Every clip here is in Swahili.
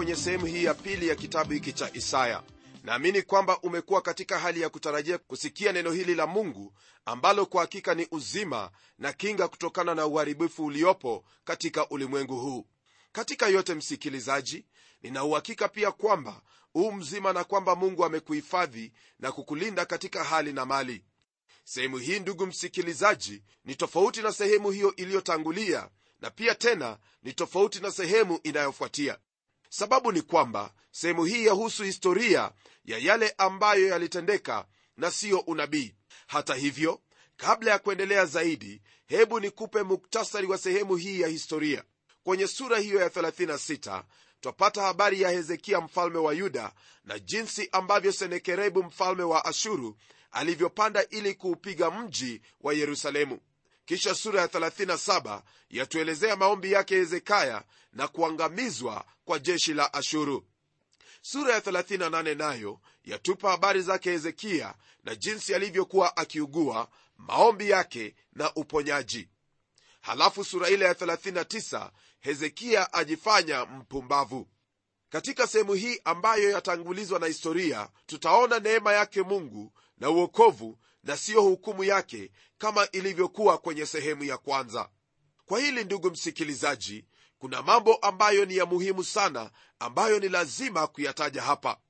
kwenye sehemu hii ya pili ya kitabu hiki cha isaya. Naamini kwamba umekuwa katika hali ya kutarajia kusikia neno hili la mungu ambalo kwa hakika ni uzima na kinga kutokana na uharibifu uliopo katika ulimwengu huu. Katika yote msikilizaji nina uhakika pia kwamba huu mzima na kwamba mungu amekuhifadhi na kukulinda katika hali na mali. Sehemu hii ndugu msikilizaji ni tofauti na sehemu hiyo iliyotangulia na pia tena ni tofauti na sehemu inayofuatia sababu ni kwamba sehemu hii yahusu historia ya yale ambayo yalitendeka na siyo unabii. Hata hivyo kabla ya kuendelea zaidi hebu nikupe muktasari wa sehemu hii ya historia. Kwenye sura hiyo ya 36 twapata habari ya hezekia mfalme wa yuda na jinsi ambavyo senekerebu mfalme wa ashuru alivyopanda ili kuupiga mji wa yerusalemu kisha sura ya 37 yatuelezea maombi yake hezekaya na kuangamizwa kwa jeshi la ashuru. Sura ya 38 nayo yatupa habari zake hezekia na jinsi alivyokuwa akiugua maombi yake na uponyaji. Halafu sura ile ya 39 hezekia ajifanya mpumbavu. Katika sehemu hii ambayo yatangulizwa na historia tutaona neema yake mungu na uokovu na siyo hukumu yake kama ilivyokuwa kwenye sehemu ya kwanza. Kwa hili ndugu msikilizaji kuna mambo ambayo ni ya muhimu sana ambayo ni lazima kuyataja hapa.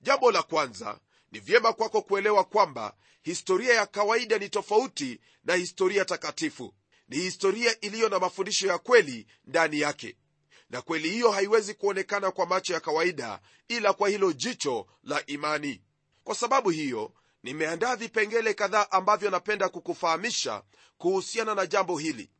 Jambo la kwanza ni vyema kwako kuelewa kwamba historia ya kawaida ni tofauti na historia takatifu. Ni historia iliyo na mafundisho ya kweli ndani yake. Na kweli hiyo haiwezi kuonekana kwa macho ya kawaida ila kwa hilo jicho la imani. Kwa sababu hiyo nimeandaa vipengele kadhaa ambavyo napenda kukufahamisha kuhusiana na jambo hili.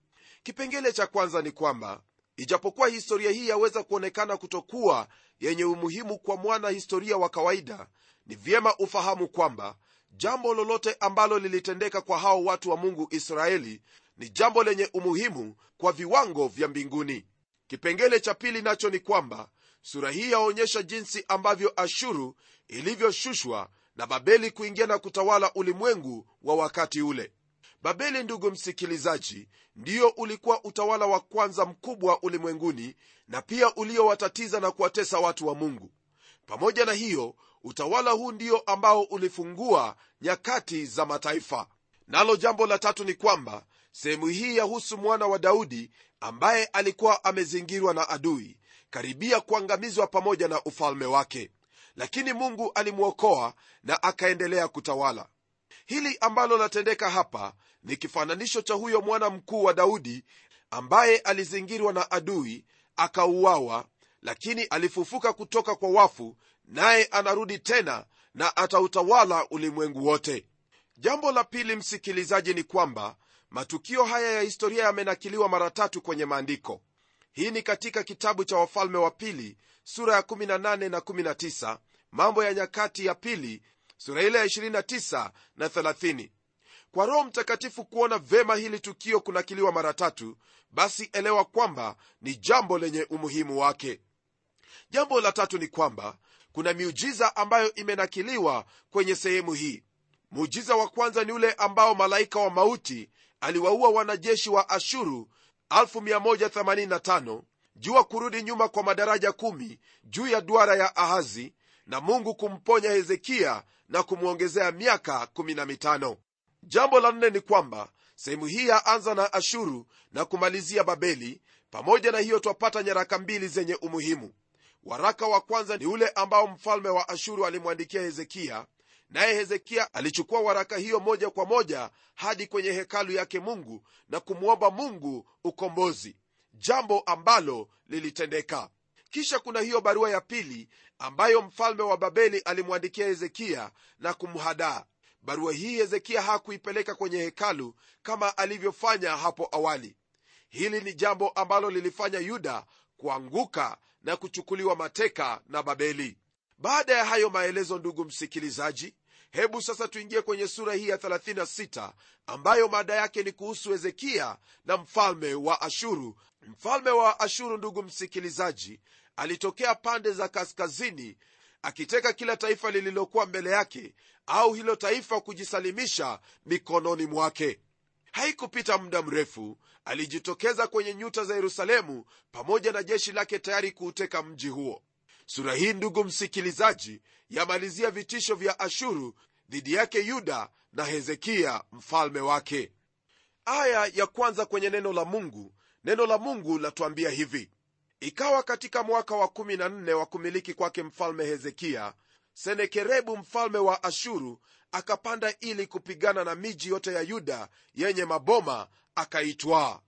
Kipengele cha kwanza ni kwamba ijapokuwa historia hii yaweza kuonekana kutokuwa yenye umuhimu kwa mwana historia wa kawaida ni vyema ufahamu kwamba jambo lolote ambalo lilitendeka kwa hao watu wa mungu israeli ni jambo lenye umuhimu kwa viwango vya mbinguni. Kipengele cha pili nacho ni kwamba sura hii yaonyesha jinsi ambavyo ashuru ilivyoshushwa na babeli kuingia na kutawala ulimwengu wa wakati ule. Babeli ndugu msikilizaji ndiyo ulikuwa utawala wa kwanza mkubwa ulimwenguni na pia uliowatatiza na kuwatesa watu wa mungu. Pamoja na hiyo utawala huu ndio ambao ulifungua nyakati za mataifa. Nalo jambo la tatu ni kwamba sehemu hii yahusu mwana wa daudi ambaye alikuwa amezingirwa na adui karibia kuangamizwa pamoja na ufalme wake lakini mungu alimwokoa na akaendelea kutawala. Hili ambalo latendeka hapa ni kifananisho cha huyo mwana mkuu wa daudi ambaye alizingirwa na adui akauawa lakini alifufuka kutoka kwa wafu naye anarudi tena na atautawala ulimwengu wote. Jambo la pili msikilizaji ni kwamba matukio haya ya historia yamenakiliwa mara tatu kwenye maandiko hii ni katika kitabu cha wafalme wa pili sura ya 18 na 19 mambo ya nyakati ya pili sura ile ya 29 na 30 kwa roho mtakatifu kuona vema hili tukio kunakiliwa mara tatu basi elewa kwamba ni jambo lenye umuhimu wake. Jambo la tatu ni kwamba kuna miujiza ambayo imenakiliwa kwenye sehemu hii. Muujiza wa kwanza ni ule ambao malaika wa mauti aliwaua wanajeshi wa ashuru 185 jua kurudi nyuma kwa madaraja kumi juu ya duara ya ahazi na mungu kumponya hezekia na kumwongezea miaka 15 jambo la nne ni kwamba sehemu hii yaanza na ashuru na kumalizia babeli pamoja na hiyo twapata nyaraka mbili zenye umuhimu. Waraka wa kwanza ni ule ambao mfalme wa ashuru alimwandikia hezekia naye hezekia alichukua waraka hiyo moja kwa moja hadi kwenye hekalu yake mungu na kumwomba mungu ukombozi jambo ambalo lilitendeka. Kisha kuna hiyo barua ya pili ambayo mfalme wa babeli alimwandikia hezekia na kumhadaa. Barua hii hezekia hakuipeleka kwenye hekalu kama alivyofanya hapo awali. Hili ni jambo ambalo lilifanya yuda kuanguka na kuchukuliwa mateka na babeli. Baada ya hayo maelezo ndugu msikilizaji hebu sasa tuingie kwenye sura hii ya 36 ambayo mada yake ni kuhusu hezekia na mfalme wa ashuru. Mfalme wa ashuru ndugu msikilizaji alitokea pande za kaskazini akiteka kila taifa lililokuwa mbele yake au hilo taifa kujisalimisha mikononi mwake. Haikupita muda mrefu alijitokeza kwenye nyuta za yerusalemu pamoja na jeshi lake tayari kuuteka mji huo sura hii ndugu msikilizaji yamalizia vitisho vya ashuru dhidi yake yuda na hezekiya mfalme wake. Aya ya kwanza kwenye neno la mungu. Neno la mungu latuambia hivi. Ikawa katika mwaka wa 14 wa kumiliki kwake mfalme hezekiya senekerebu mfalme wa ashuru akapanda ili kupigana na miji yote ya yuda yenye maboma akaitwaa.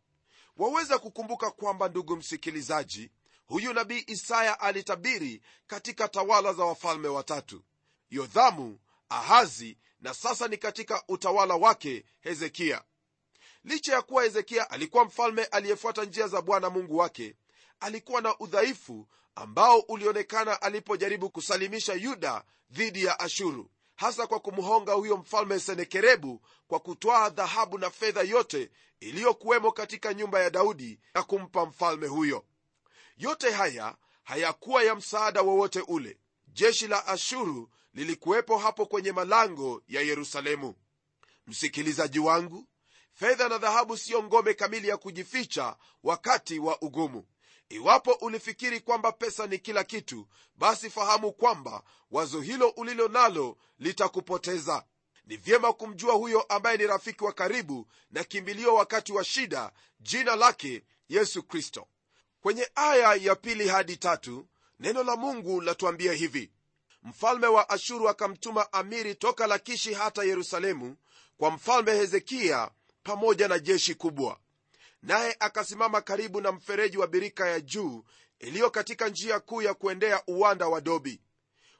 Waweza kukumbuka kwamba ndugu msikilizaji huyu nabii isaya alitabiri katika tawala za wafalme watatu yodhamu ahazi na sasa ni katika utawala wake hezekiya licha ya kuwa hezekia alikuwa mfalme aliyefuata njia za bwana mungu wake alikuwa na udhaifu ambao ulionekana alipojaribu kusalimisha yuda dhidi ya ashuru hasa kwa kumhonga huyo mfalme senekerebu kwa kutwaa dhahabu na fedha yote iliyokuwemo katika nyumba ya daudi na kumpa mfalme huyo yote haya hayakuwa ya msaada wowote ule. Jeshi la ashuru lilikuwepo hapo kwenye malango ya yerusalemu. Msikilizaji wangu fedha na dhahabu siyo ngome kamili ya kujificha wakati wa ugumu. Iwapo ulifikiri kwamba pesa ni kila kitu basi fahamu kwamba wazo hilo ulilo nalo litakupoteza. Ni vyema kumjua huyo ambaye ni rafiki wa karibu na kimbilio wakati wa shida jina lake yesu kristo kwenye aya ya pili hadi tatu neno la mungu latuambia hivi. Mfalme wa ashuru akamtuma amiri toka lakishi hata yerusalemu kwa mfalme hezekiya pamoja na jeshi kubwa. Naye akasimama karibu na mfereji wa birika ya juu iliyo katika njia kuu ya kuendea uwanda wa dobi.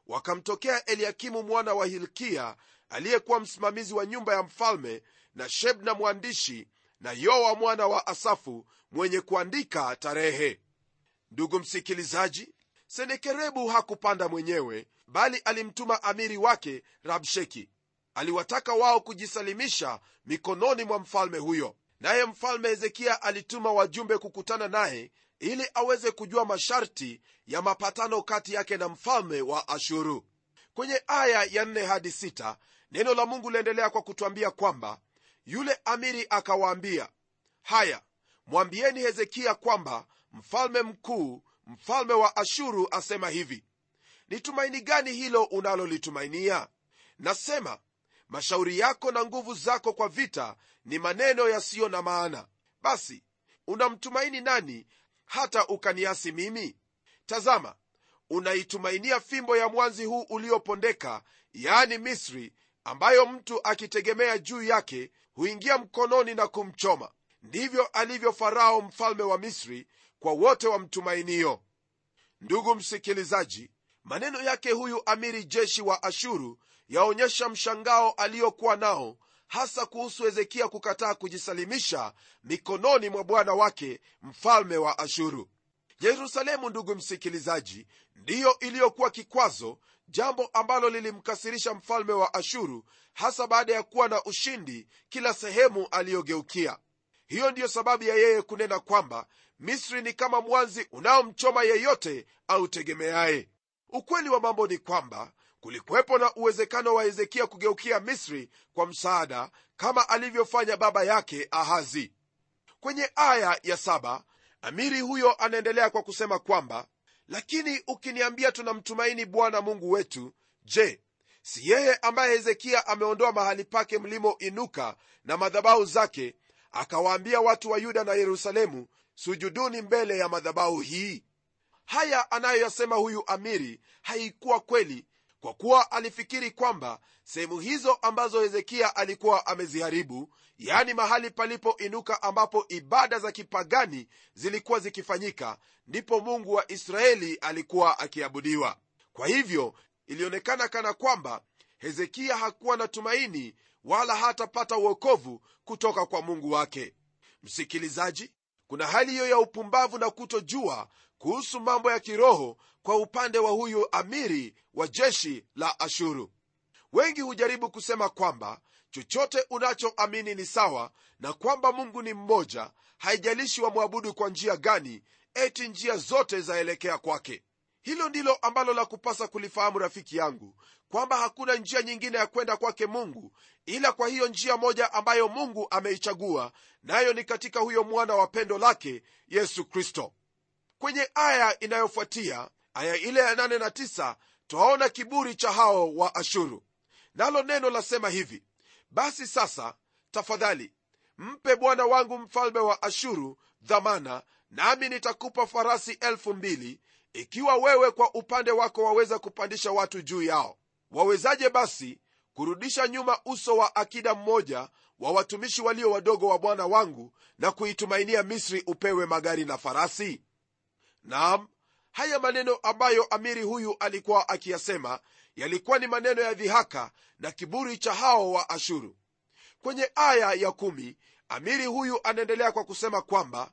Wakamtokea eliakimu mwana wa hilkia aliyekuwa msimamizi wa nyumba ya mfalme na shebna mwandishi na yoa mwana wa asafu mwenye kuandika tarehe. Ndugu msikilizaji senekerebu hakupanda mwenyewe bali alimtuma amiri wake rabsheki. Aliwataka wao kujisalimisha mikononi mwa mfalme huyo. Naye mfalme hezekiya alituma wajumbe kukutana naye ili aweze kujua masharti ya mapatano kati yake na mfalme wa ashuru. Kwenye aya ya 4 hadi 6 neno la mungu liendelea kwa kutwambia kwamba yule amiri akawaambia haya mwambieni hezekiya kwamba mfalme mkuu mfalme wa ashuru asema hivi ni tumaini gani hilo unalolitumainia? Nasema mashauri yako na nguvu zako kwa vita ni maneno yasiyo na maana. Basi unamtumaini nani hata ukaniasi mimi? Tazama unaitumainia fimbo ya mwanzi huu uliopondeka yaani misri ambayo mtu akitegemea juu yake huingia mkononi na kumchoma ndivyo alivyo farao mfalme wa misri kwa wote wamtumainio ndugu msikilizaji maneno yake huyu amiri jeshi wa ashuru yaonyesha mshangao aliyokuwa nao hasa kuhusu hezekia kukataa kujisalimisha mikononi mwa bwana wake mfalme wa ashuru. Yerusalemu ndugu msikilizaji ndiyo iliyokuwa kikwazo jambo ambalo lilimkasirisha mfalme wa ashuru hasa baada ya kuwa na ushindi kila sehemu aliyogeukia hiyo ndiyo sababu ya yeye kunena kwamba misri ni kama mwanzi unaomchoma yeyote autegemeaye. Ukweli wa mambo ni kwamba kulikuwepo na uwezekano wa hezekia kugeukia misri kwa msaada kama alivyofanya baba yake ahazi. Kwenye aya ya saba amiri huyo anaendelea kwa kusema kwamba lakini ukiniambia tunamtumaini bwana mungu wetu je si yeye ambaye hezekia ameondoa mahali pake mlimo inuka na madhabahu zake akawaambia watu wa yuda na yerusalemu sujuduni mbele ya madhabahu hii. Haya anayoyasema huyu amiri haikuwa kweli kwa kuwa alifikiri kwamba sehemu hizo ambazo hezekia alikuwa ameziharibu yaani mahali palipoinuka ambapo ibada za kipagani zilikuwa zikifanyika ndipo mungu wa israeli alikuwa akiabudiwa. Kwa hivyo ilionekana kana kwamba hezekia hakuwa na tumaini wala hatapata uokovu kutoka kwa mungu wake. Msikilizaji kuna hali hiyo ya upumbavu na kutojua kuhusu mambo ya kiroho kwa upande wa huyu amiri wa jeshi la ashuru. Wengi hujaribu kusema kwamba chochote unachoamini ni sawa na kwamba mungu ni mmoja haijalishi wamwabudu kwa njia gani eti njia zote zaelekea kwake hilo ndilo ambalo la kupasa kulifahamu rafiki yangu kwamba hakuna njia nyingine ya kwenda kwake mungu ila kwa hiyo njia moja ambayo mungu ameichagua nayo ni katika huyo mwana wa pendo lake yesu kristo. Kwenye aya inayofuatia aya ile ya 8 na 9 twaona kiburi cha hao wa ashuru. Nalo neno lasema hivi basi sasa tafadhali mpe bwana wangu mfalme wa ashuru dhamana nami nitakupa farasi elfu mbili ikiwa wewe kwa upande wako waweza kupandisha watu juu yao wawezaje basi kurudisha nyuma uso wa akida mmoja wa watumishi walio wadogo wa bwana wangu na kuitumainia misri upewe magari na farasi? Naam haya maneno ambayo amiri huyu alikuwa akiyasema yalikuwa ni maneno ya dhihaka na kiburi cha hao wa ashuru. Kwenye aya ya kumi, amiri huyu anaendelea kwa kusema kwamba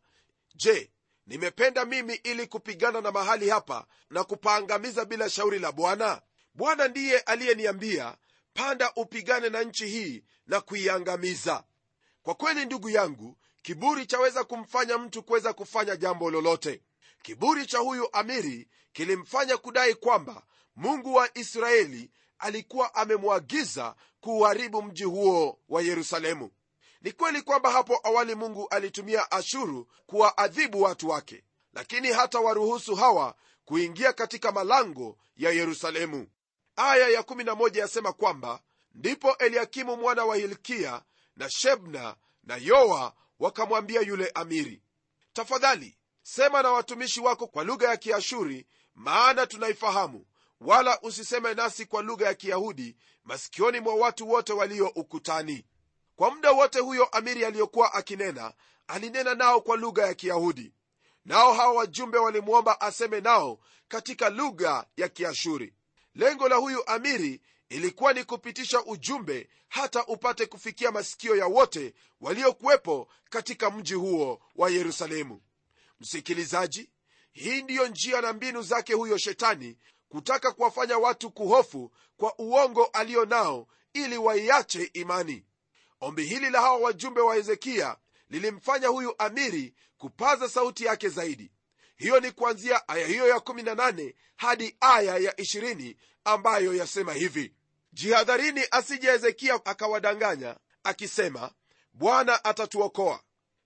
je nimependa mimi ili kupigana na mahali hapa na kupaangamiza bila shauri la bwana? Bwana ndiye aliyeniambia panda upigane na nchi hii na kuiangamiza. Kwa kweli ndugu yangu kiburi chaweza kumfanya mtu kuweza kufanya jambo lolote. Kiburi cha huyu amiri kilimfanya kudai kwamba mungu wa israeli alikuwa amemwagiza kuuharibu mji huo wa yerusalemu ni kweli kwamba hapo awali mungu alitumia ashuru kuwaadhibu watu wake lakini hata waruhusu hawa kuingia katika malango ya yerusalemu. Aya ya 11 yasema kwamba ndipo eliakimu mwana wa hilkia na shebna na yoa wakamwambia yule amiri tafadhali sema na watumishi wako kwa lugha ya kiashuri maana tunaifahamu wala usiseme nasi kwa lugha ya kiyahudi masikioni mwa watu wote walio ukutani kwa muda wote huyo amiri aliyokuwa akinena alinena nao kwa lugha ya kiyahudi. Nao hawa wajumbe walimwomba aseme nao katika lugha ya kiashuri. Lengo la huyu amiri ilikuwa ni kupitisha ujumbe hata upate kufikia masikio ya wote waliokuwepo katika mji huo wa yerusalemu. Msikilizaji hii ndiyo njia na mbinu zake huyo shetani kutaka kuwafanya watu kuhofu kwa uongo alio nao ili waiache imani ombi hili la hawa wajumbe wa Hezekia lilimfanya huyu amiri kupaza sauti yake zaidi. Hiyo ni kuanzia aya hiyo ya 18 hadi aya ya 20 ambayo yasema hivi. Jihadharini asije Hezekia akawadanganya akisema bwana atatuokoa.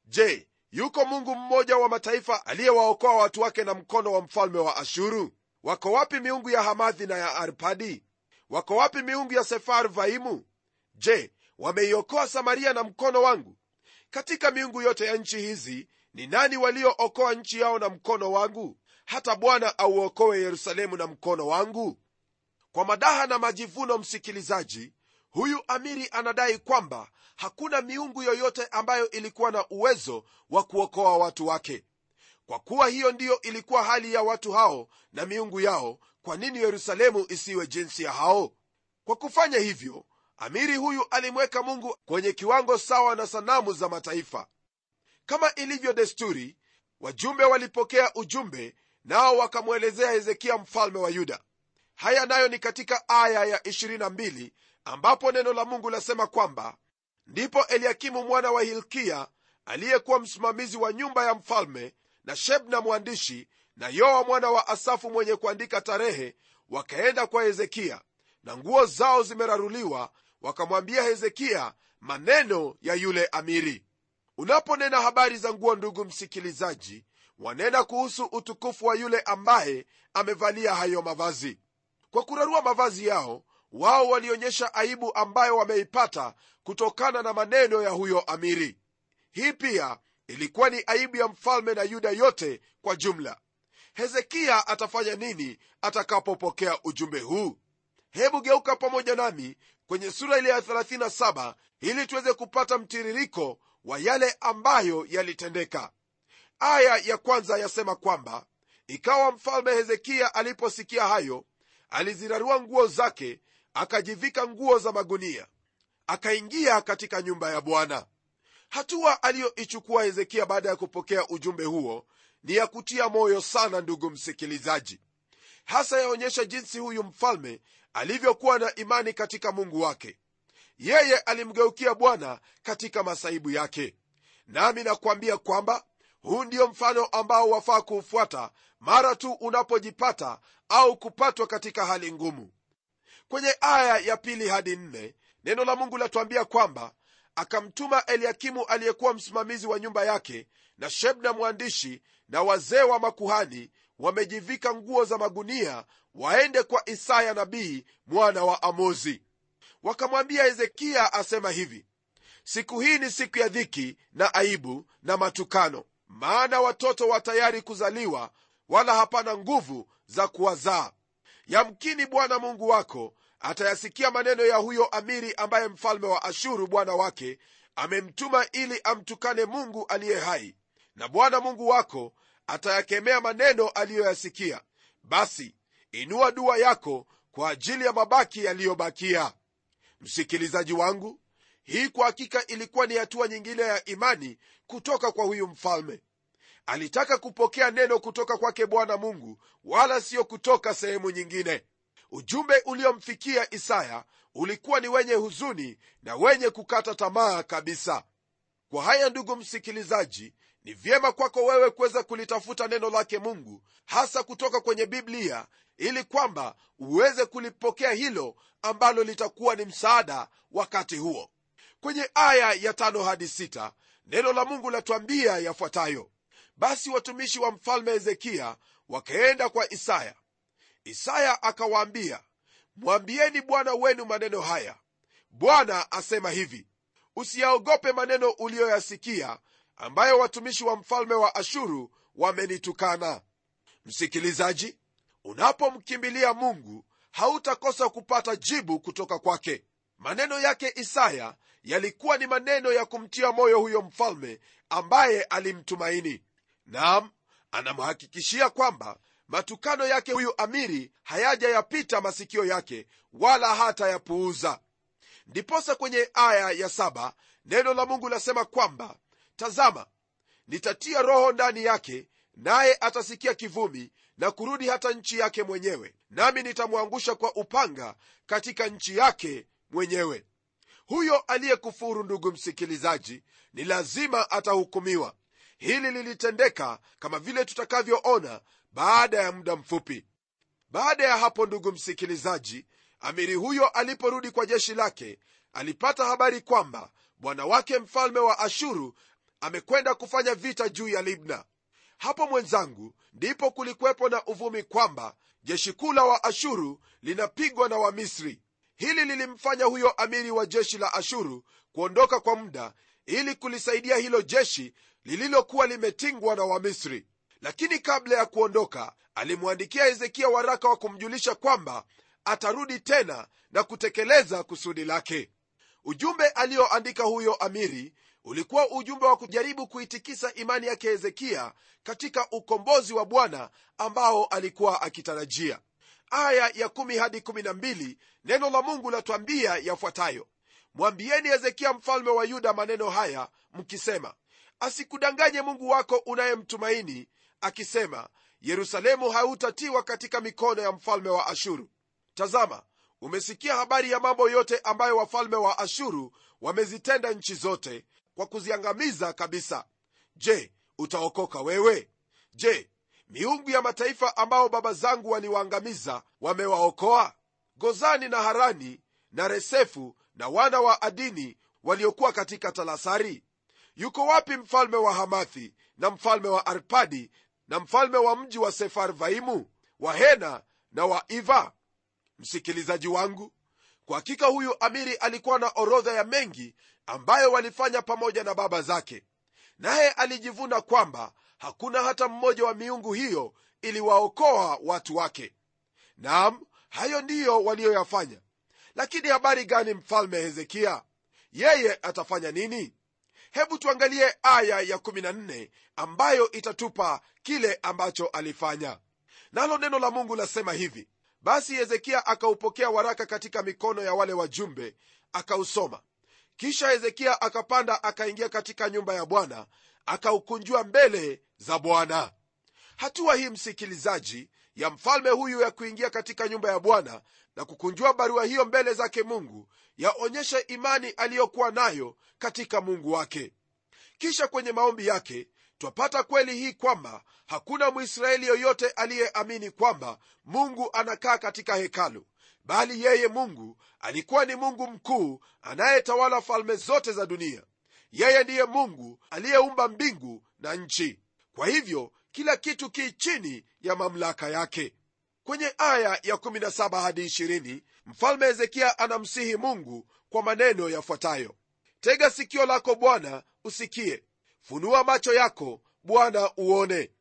Je yuko mungu mmoja wa mataifa aliyewaokoa watu wake na mkono wa mfalme wa ashuru? Wako wapi miungu ya hamathi na ya arpadi? Wako wapi miungu ya sefarvaimu? Je wameiokoa samaria na mkono wangu. Katika miungu yote ya nchi hizi ni nani waliookoa nchi yao na mkono wangu? Hata bwana auokoe yerusalemu na mkono wangu? Kwa madaha na majivuno msikilizaji huyu amiri anadai kwamba hakuna miungu yoyote ambayo ilikuwa na uwezo wa kuokoa watu wake. Kwa kuwa hiyo ndiyo ilikuwa hali ya watu hao na miungu yao kwa nini yerusalemu isiwe jinsi ya hao? Kwa kufanya hivyo amiri huyu alimweka mungu kwenye kiwango sawa na sanamu za mataifa. Kama ilivyo desturi wajumbe walipokea ujumbe nao wakamwelezea hezekia mfalme wa yuda. Haya nayo ni katika aya ya 22 ambapo neno la mungu lasema kwamba ndipo eliakimu mwana wa hilkia aliyekuwa msimamizi wa nyumba ya mfalme na shebna mwandishi na yoa mwana wa asafu mwenye kuandika tarehe wakaenda kwa hezekiya na nguo zao zimeraruliwa wakamwambia hezekiya maneno ya yule amiri. Unaponena habari za nguo ndugu msikilizaji wanena kuhusu utukufu wa yule ambaye amevalia hayo mavazi. Kwa kurarua mavazi yao wao walionyesha aibu ambayo wameipata kutokana na maneno ya huyo amiri. Hii pia ilikuwa ni aibu ya mfalme na yuda yote kwa jumla. Hezekiya atafanya nini atakapopokea ujumbe huu? Hebu geuka pamoja nami kwenye sura ile ya 37 ili tuweze kupata mtiririko wa yale ambayo yalitendeka. Aya ya kwanza yasema kwamba ikawa mfalme hezekiya aliposikia hayo alizirarua nguo zake akajivika nguo za magunia akaingia katika nyumba ya bwana. Hatua aliyoichukua hezekiya baada ya kupokea ujumbe huo ni ya kutia moyo sana ndugu msikilizaji. Hasa yaonyesha jinsi huyu mfalme alivyokuwa na imani katika mungu wake. Yeye alimgeukia bwana katika masaibu yake. Nami nakwambia kwamba huu ndio mfano ambao wafaa kuufuata mara tu unapojipata au kupatwa katika hali ngumu. Kwenye aya ya pili hadi nne neno la mungu latuambia kwamba akamtuma eliakimu aliyekuwa msimamizi wa nyumba yake na shebna mwandishi na wazee wa makuhani wamejivika nguo za magunia waende kwa isaya nabii mwana wa amozi. Wakamwambia hezekiya asema hivi siku hii ni siku ya dhiki na aibu na matukano maana watoto wa tayari kuzaliwa wala hapana nguvu za kuwazaa. Yamkini bwana mungu wako atayasikia maneno ya huyo amiri ambaye mfalme wa ashuru bwana wake amemtuma ili amtukane mungu aliye hai. Na bwana mungu wako atayakemea maneno aliyoyasikia. Basi inua dua yako kwa ajili ya mabaki yaliyobakia. Msikilizaji wangu hii kwa hakika ilikuwa ni hatua nyingine ya imani kutoka kwa huyu mfalme. Alitaka kupokea neno kutoka kwake bwana mungu wala siyo kutoka sehemu nyingine. Ujumbe uliomfikia isaya ulikuwa ni wenye huzuni na wenye kukata tamaa kabisa. Kwa haya ndugu msikilizaji ni vyema kwako wewe kuweza kulitafuta neno lake mungu hasa kutoka kwenye biblia ili kwamba uweze kulipokea hilo ambalo litakuwa ni msaada wakati huo. Kwenye aya ya tano hadi sita neno la mungu latuambia yafuatayo. Basi watumishi wa mfalme hezekiya wakaenda kwa isaya. Isaya akawaambia mwambieni bwana wenu maneno haya. Bwana asema hivi usiyaogope maneno uliyoyasikia ambayo watumishi wa mfalme wa ashuru wamenitukana. Msikilizaji unapomkimbilia mungu hautakosa kupata jibu kutoka kwake. Maneno yake isaya yalikuwa ni maneno ya kumtia moyo huyo mfalme ambaye alimtumaini. Nam anamhakikishia kwamba matukano yake huyu amiri hayajayapita masikio yake wala hata yapuuza ndiposa kwenye aya ya saba neno la mungu lasema kwamba tazama nitatia roho ndani yake naye atasikia kivumi na kurudi hata nchi yake mwenyewe nami nitamwangusha kwa upanga katika nchi yake mwenyewe. Huyo aliyekufuru ndugu msikilizaji ni lazima atahukumiwa. Hili lilitendeka kama vile tutakavyoona baada ya muda mfupi. Baada ya hapo ndugu msikilizaji amiri huyo aliporudi kwa jeshi lake alipata habari kwamba bwana wake mfalme wa ashuru amekwenda kufanya vita juu ya libna. Hapo mwenzangu ndipo kulikuwepo na uvumi kwamba jeshi kuu la waashuru linapigwa na wamisri. Hili lilimfanya huyo amiri wa jeshi la ashuru kuondoka kwa muda ili kulisaidia hilo jeshi lililokuwa limetingwa na wamisri. Lakini kabla ya kuondoka alimwandikia hezekia waraka wa kumjulisha kwamba atarudi tena na kutekeleza kusudi lake. Ujumbe aliyoandika huyo amiri ulikuwa ujumbe wa kujaribu kuitikisa imani yake hezekia katika ukombozi wa bwana ambao alikuwa akitarajia. Aya ya kumi hadi 12 neno la mungu latwambia yafuatayo. Mwambieni hezekia mfalme wa yuda maneno haya mkisema asikudanganye mungu wako unayemtumaini akisema yerusalemu hautatiwa katika mikono ya mfalme wa ashuru. Tazama umesikia habari ya mambo yote ambayo wafalme wa ashuru wamezitenda nchi zote kwa kuziangamiza kabisa. Je utaokoka wewe? Je miungu ya mataifa ambao baba zangu waliwaangamiza wamewaokoa? Gozani na harani na resefu na wana wa adini waliokuwa katika talasari. Yuko wapi mfalme wa hamathi na mfalme wa arpadi na mfalme wa mji wa sefarvaimu wa hena na wa iva? Msikilizaji wangu kwa hakika huyu amiri alikuwa na orodha ya mengi ambayo walifanya pamoja na baba zake. Naye alijivuna kwamba hakuna hata mmoja wa miungu hiyo iliwaokoa watu wake. Nam hayo ndiyo waliyoyafanya. Lakini habari gani mfalme hezekia? Yeye atafanya nini? Hebu tuangalie aya ya 14 ambayo itatupa kile ambacho alifanya. Nalo neno la mungu lasema hivi basi hezekia akaupokea waraka katika mikono ya wale wajumbe akausoma. Kisha hezekia akapanda akaingia katika nyumba ya bwana akaukunjua mbele za bwana. Hatua hii msikilizaji ya mfalme huyu ya kuingia katika nyumba ya bwana na kukunjua barua hiyo mbele zake mungu yaonyesha imani aliyokuwa nayo katika mungu wake. Kisha kwenye maombi yake twapata kweli hii kwamba hakuna mwisraeli yoyote aliyeamini kwamba mungu anakaa katika hekalu bali yeye mungu alikuwa ni mungu mkuu anayetawala falme zote za dunia. Yeye ndiye mungu aliyeumba mbingu na nchi. Kwa hivyo kila kitu kii chini ya mamlaka yake. Kwenye aya ya 17 hadi 20 mfalme hezekia anamsihi mungu kwa maneno yafuatayo. Tega sikio lako bwana usikie funua macho yako bwana uone.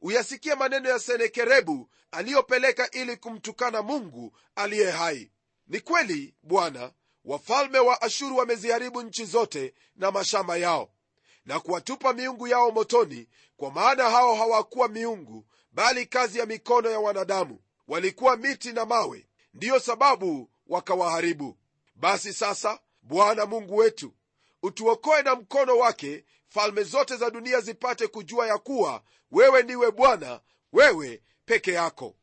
Uyasikie maneno ya senekerebu aliyopeleka ili kumtukana mungu aliye hai. Ni kweli bwana wafalme wa ashuru wameziharibu nchi zote na mashamba yao na kuwatupa miungu yao motoni kwa maana hao hawakuwa miungu bali kazi ya mikono ya wanadamu. Walikuwa miti na mawe ndiyo sababu wakawaharibu. Basi sasa bwana mungu wetu utuokoe na mkono wake falme zote za dunia zipate kujua ya kuwa wewe ndiwe bwana wewe peke yako.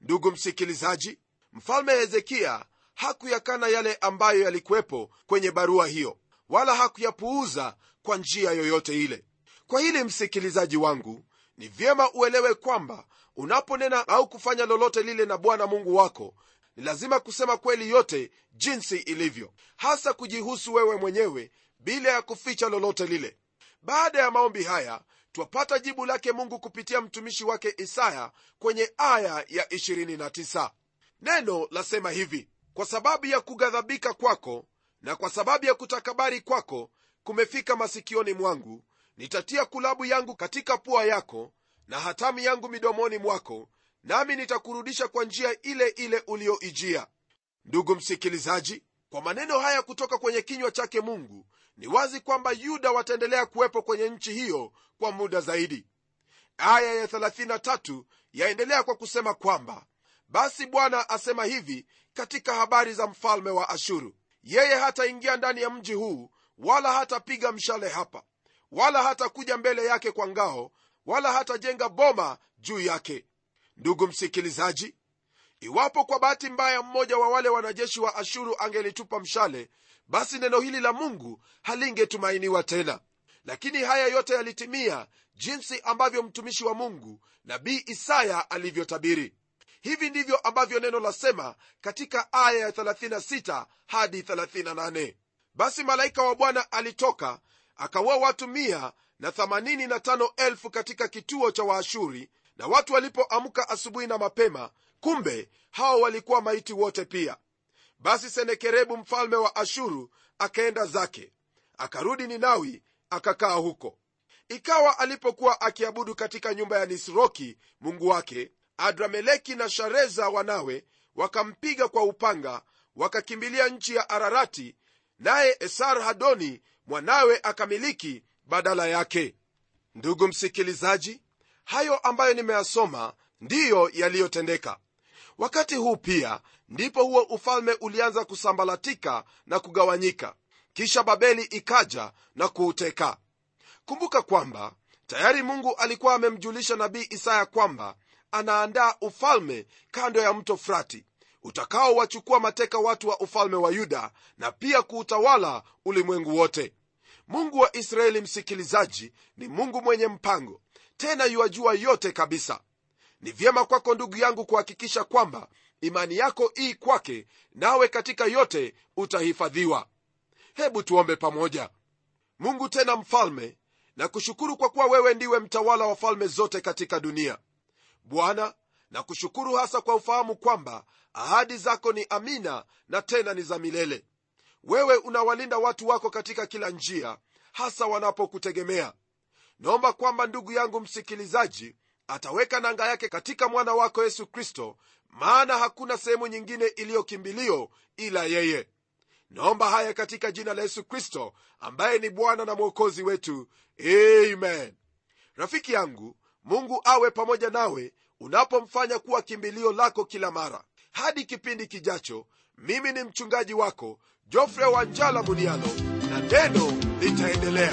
Ndugu msikilizaji mfalme hezekia hakuyakana yale ambayo yalikuwepo kwenye barua hiyo wala hakuyapuuza kwa njia yoyote ile. Kwa hili msikilizaji wangu ni vyema uelewe kwamba unaponena au kufanya lolote lile na bwana mungu wako ni lazima kusema kweli yote jinsi ilivyo hasa kujihusu wewe mwenyewe bila ya kuficha lolote lile baada ya maombi haya twapata jibu lake mungu kupitia mtumishi wake isaya kwenye aya ya 29 neno lasema hivi kwa sababu ya kughadhabika kwako na kwa sababu ya kutakabari kwako kumefika masikioni mwangu nitatia kulabu yangu katika pua yako na hatamu yangu midomoni mwako nami nitakurudisha kwa njia ile ile uliyoijia. Ndugu msikilizaji kwa maneno haya kutoka kwenye kinywa chake mungu ni wazi kwamba yuda wataendelea kuwepo kwenye nchi hiyo kwa muda zaidi. Aya ya 33 yaendelea kwa kusema kwamba basi bwana asema hivi katika habari za mfalme wa ashuru yeye hataingia ndani ya mji huu wala hatapiga mshale hapa wala hatakuja mbele yake kwa ngao wala hatajenga boma juu yake. Ndugu msikilizaji iwapo kwa bahati mbaya mmoja wa wale wanajeshi wa ashuru angelitupa mshale basi neno hili la mungu halingetumainiwa tena. Lakini haya yote yalitimia jinsi ambavyo mtumishi wa mungu nabii isaya alivyotabiri. Hivi ndivyo ambavyo neno lasema katika aya ya 36 hadi 38 basi malaika wa bwana alitoka akaua watu mia na 85 elfu katika kituo cha waashuri na watu walipoamka asubuhi na mapema kumbe hao walikuwa maiti wote pia basi senekerebu mfalme wa ashuru akaenda zake. Akarudi ninawi akakaa huko. Ikawa alipokuwa akiabudu katika nyumba ya nisroki mungu wake adrameleki na shareza wanawe wakampiga kwa upanga wakakimbilia nchi ya ararati naye esar hadoni mwanawe akamiliki badala yake. Ndugu msikilizaji hayo ambayo nimeyasoma ndiyo yaliyotendeka. Wakati huu pia ndipo huo ufalme ulianza kusambalatika na kugawanyika. Kisha babeli ikaja na kuuteka. Kumbuka kwamba tayari mungu alikuwa amemjulisha nabii isaya kwamba anaandaa ufalme kando ya mto frati utakaowachukua mateka watu wa ufalme wa yuda na pia kuutawala ulimwengu wote. Mungu wa israeli msikilizaji ni mungu mwenye mpango tena yuajua yote kabisa. Ni vyema kwako ndugu yangu kuhakikisha kwamba imani yako ii kwake nawe katika yote utahifadhiwa. Hebu tuombe pamoja. Mungu tena mfalme na kushukuru kwa kuwa wewe ndiwe mtawala wa falme zote katika dunia. Bwana na kushukuru hasa kwa ufahamu kwamba ahadi zako ni amina na tena ni za milele. Wewe unawalinda watu wako katika kila njia hasa wanapokutegemea. Naomba kwamba ndugu yangu msikilizaji ataweka nanga yake katika mwana wako yesu kristo maana hakuna sehemu nyingine iliyo kimbilio ila yeye. Naomba haya katika jina la yesu kristo ambaye ni bwana na mwokozi wetu. Amen. Rafiki yangu mungu awe pamoja nawe unapomfanya kuwa kimbilio lako kila mara. Hadi kipindi kijacho mimi ni mchungaji wako jofre wanjala munialo na neno litaendelea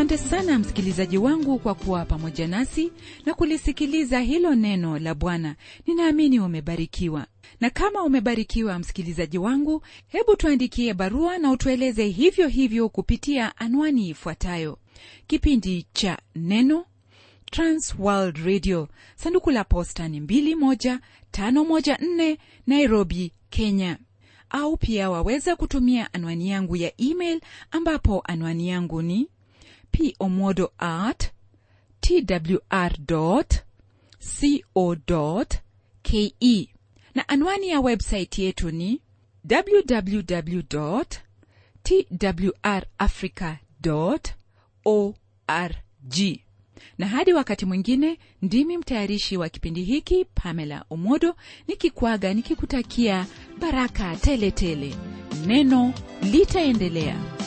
asante sana msikilizaji wangu kwa kuwa pamoja nasi na kulisikiliza hilo neno la bwana. Ninaamini umebarikiwa. Na kama umebarikiwa msikilizaji wangu hebu tuandikie barua na utueleze hivyo hivyo kupitia anwani ifuatayo. Kipindi cha neno transworld radio. Sanduku la posta ni 21514 nairobi kenya. Au pia waweza kutumia anwani yangu ya email ambapo anwani yangu ni pomodo at twr co ke na anwani ya website yetu ni www twrafrica org na hadi wakati mwingine ndimi mtayarishi wa kipindi hiki pamela omodo nikikwaga nikikutakia baraka tele tele. Neno litaendelea